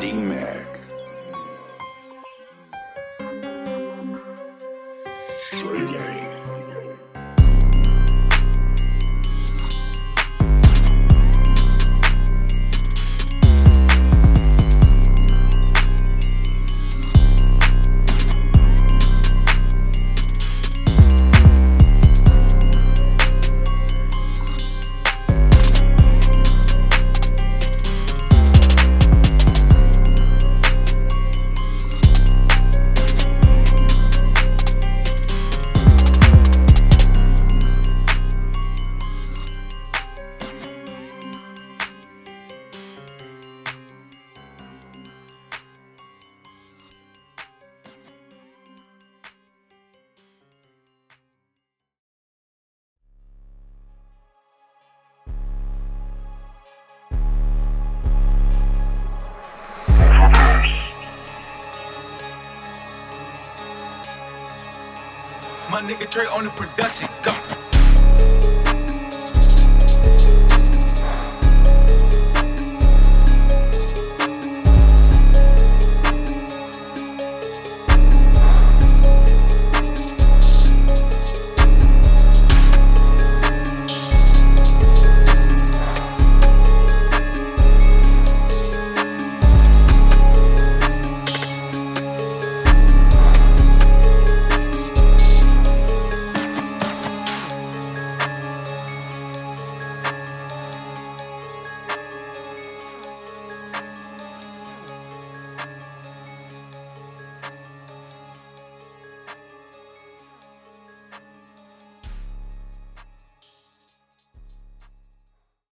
D-Mac. Nigga Trey on the production. Go.